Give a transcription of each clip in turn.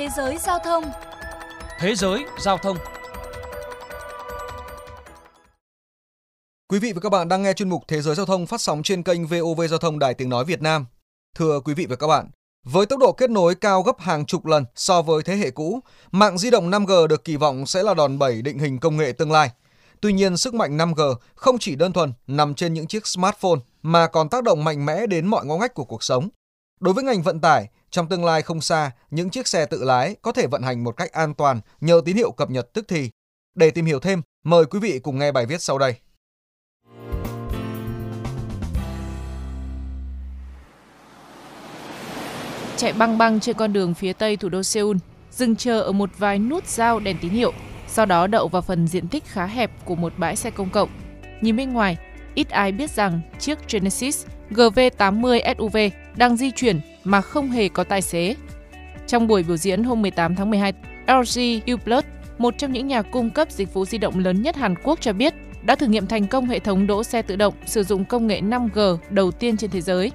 Thế giới giao thông Thế giới giao thông Quý vị và các bạn đang nghe chuyên mục Thế giới giao thông phát sóng trên kênh VOV Giao thông Đài Tiếng Nói Việt Nam. Thưa quý vị và các bạn, với tốc độ kết nối cao gấp hàng chục lần so với thế hệ cũ, mạng di động 5G được kỳ vọng sẽ là đòn bẩy định hình công nghệ tương lai. Tuy nhiên, sức mạnh 5G không chỉ đơn thuần nằm trên những chiếc smartphone mà còn tác động mạnh mẽ đến mọi ngõ ngách của cuộc sống. Đối với ngành vận tải, trong tương lai không xa, những chiếc xe tự lái có thể vận hành một cách an toàn nhờ tín hiệu cập nhật tức thì. Để tìm hiểu thêm, mời quý vị cùng nghe bài viết sau đây. Chạy băng băng trên con đường phía tây thủ đô Seoul, dừng chờ ở một vài nút giao đèn tín hiệu, sau đó đậu vào phần diện tích khá hẹp của một bãi xe công cộng. Nhìn bên ngoài, ít ai biết rằng chiếc Genesis GV80 SUV đang di chuyển mà không hề có tài xế. Trong buổi biểu diễn hôm 18 tháng 12, LG U+, một trong những nhà cung cấp dịch vụ di động lớn nhất Hàn Quốc cho biết đã thử nghiệm thành công hệ thống đỗ xe tự động sử dụng công nghệ 5G đầu tiên trên thế giới.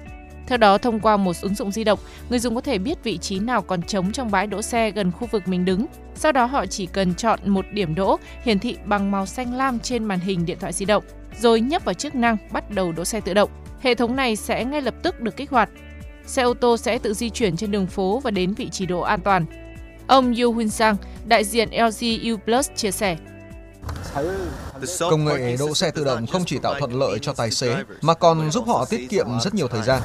Theo đó, thông qua một ứng dụng di động, người dùng có thể biết vị trí nào còn trống trong bãi đỗ xe gần khu vực mình đứng. Sau đó họ chỉ cần chọn một điểm đỗ hiển thị bằng màu xanh lam trên màn hình điện thoại di động, rồi nhấp vào chức năng bắt đầu đỗ xe tự động. Hệ thống này sẽ ngay lập tức được kích hoạt. Xe ô tô sẽ tự di chuyển trên đường phố và đến vị trí đỗ an toàn. Ông Yu Hun Sang, đại diện LG U Plus chia sẻ. Công nghệ đỗ xe tự động không chỉ tạo thuận lợi cho tài xế mà còn giúp họ tiết kiệm rất nhiều thời gian.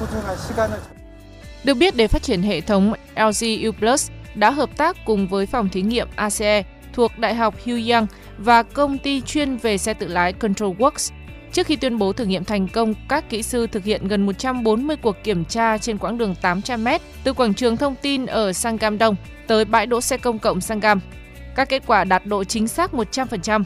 Được biết để phát triển hệ thống LG U Plus đã hợp tác cùng với phòng thí nghiệm ACE thuộc Đại học Hyung và công ty chuyên về xe tự lái ControlWorks. Trước khi tuyên bố thử nghiệm thành công, các kỹ sư thực hiện gần 140 cuộc kiểm tra trên quãng đường 800m từ quảng trường thông tin ở Sangam Đông tới bãi đỗ xe công cộng Sangam. Các kết quả đạt độ chính xác 100%.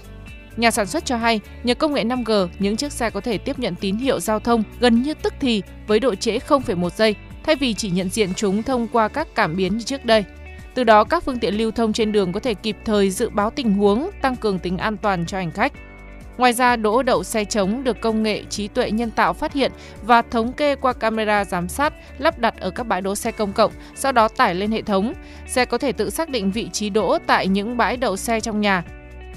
Nhà sản xuất cho hay, nhờ công nghệ 5G, những chiếc xe có thể tiếp nhận tín hiệu giao thông gần như tức thì với độ trễ 0,1 giây, thay vì chỉ nhận diện chúng thông qua các cảm biến như trước đây. Từ đó, các phương tiện lưu thông trên đường có thể kịp thời dự báo tình huống, tăng cường tính an toàn cho hành khách. Ngoài ra, đỗ đậu xe trống được công nghệ trí tuệ nhân tạo phát hiện và thống kê qua camera giám sát lắp đặt ở các bãi đỗ xe công cộng, sau đó tải lên hệ thống. Xe có thể tự xác định vị trí đỗ tại những bãi đậu xe trong nhà,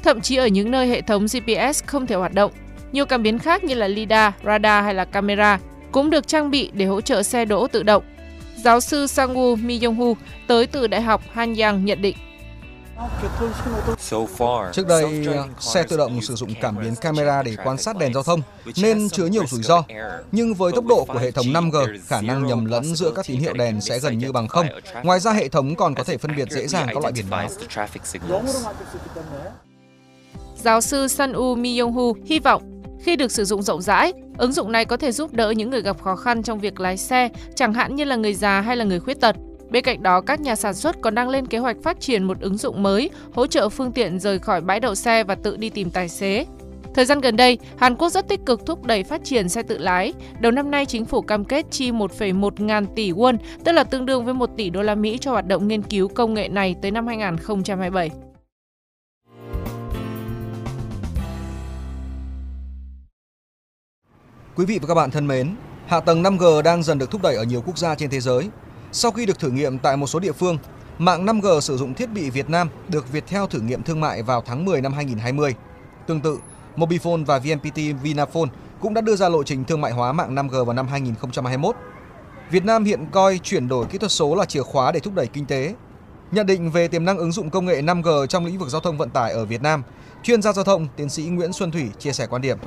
thậm chí ở những nơi hệ thống GPS không thể hoạt động. Nhiều cảm biến khác như là lidar, radar hay là camera cũng được trang bị để hỗ trợ xe đỗ tự động. Giáo sư Sangwoo Mi Yong-hu tới từ Đại học Hanyang nhận định. Trước đây, xe tự động sử dụng cảm biến camera để quan sát đèn giao thông nên chứa nhiều rủi ro. Nhưng với tốc độ của hệ thống 5G, khả năng nhầm lẫn giữa các tín hiệu đèn sẽ gần như bằng không. Ngoài ra, hệ thống còn có thể phân biệt dễ dàng các loại biển báo. Giáo sư Sun U Mi Yong Hu hy vọng khi được sử dụng rộng rãi, ứng dụng này có thể giúp đỡ những người gặp khó khăn trong việc lái xe, chẳng hạn như là người già hay là người khuyết tật. Bên cạnh đó, các nhà sản xuất còn đang lên kế hoạch phát triển một ứng dụng mới hỗ trợ phương tiện rời khỏi bãi đậu xe và tự đi tìm tài xế. Thời gian gần đây, Hàn Quốc rất tích cực thúc đẩy phát triển xe tự lái. Đầu năm nay, chính phủ cam kết chi 1,1 ngàn tỷ won, tức là tương đương với 1 tỷ đô la Mỹ cho hoạt động nghiên cứu công nghệ này tới năm 2027. Quý vị và các bạn thân mến, hạ tầng 5G đang dần được thúc đẩy ở nhiều quốc gia trên thế giới. Sau khi được thử nghiệm tại một số địa phương, mạng 5G sử dụng thiết bị Việt Nam được Viettel thử nghiệm thương mại vào tháng 10 năm 2020. Tương tự, Mobifone và VNPT Vinaphone cũng đã đưa ra lộ trình thương mại hóa mạng 5G vào năm 2021. Việt Nam hiện coi chuyển đổi kỹ thuật số là chìa khóa để thúc đẩy kinh tế. Nhận định về tiềm năng ứng dụng công nghệ 5G trong lĩnh vực giao thông vận tải ở Việt Nam, chuyên gia giao thông tiến sĩ Nguyễn Xuân Thủy chia sẻ quan điểm.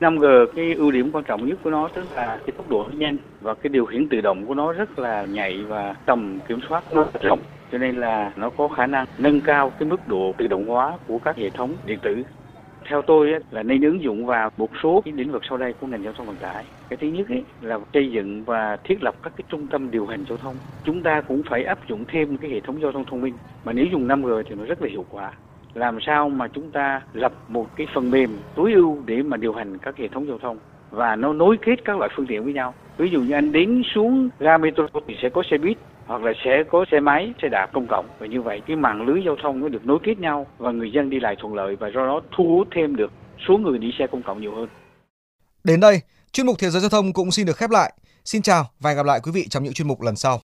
5G cái ưu điểm quan trọng nhất của nó tức là cái tốc độ nó nhanh và cái điều khiển tự động của nó rất là nhạy và tầm kiểm soát nó rộng. Cho nên là nó có khả năng nâng cao cái mức độ tự động hóa của các hệ thống điện tử. Theo tôi là nên ứng dụng vào một số cái lĩnh vực sau đây của ngành giao thông vận tải. Cái thứ nhất ấy, là xây dựng và thiết lập các cái trung tâm điều hành giao thông. Chúng ta cũng phải áp dụng thêm cái hệ thống giao thông thông minh. Mà nếu dùng 5G thì nó rất là hiệu quả làm sao mà chúng ta lập một cái phần mềm tối ưu để mà điều hành các hệ thống giao thông và nó nối kết các loại phương tiện với nhau. Ví dụ như anh đến xuống ga metro thì sẽ có xe buýt hoặc là sẽ có xe máy, xe đạp công cộng và như vậy cái mạng lưới giao thông nó được nối kết nhau và người dân đi lại thuận lợi và do đó thu hút thêm được số người đi xe công cộng nhiều hơn. Đến đây, chuyên mục Thế giới giao thông cũng xin được khép lại. Xin chào và hẹn gặp lại quý vị trong những chuyên mục lần sau.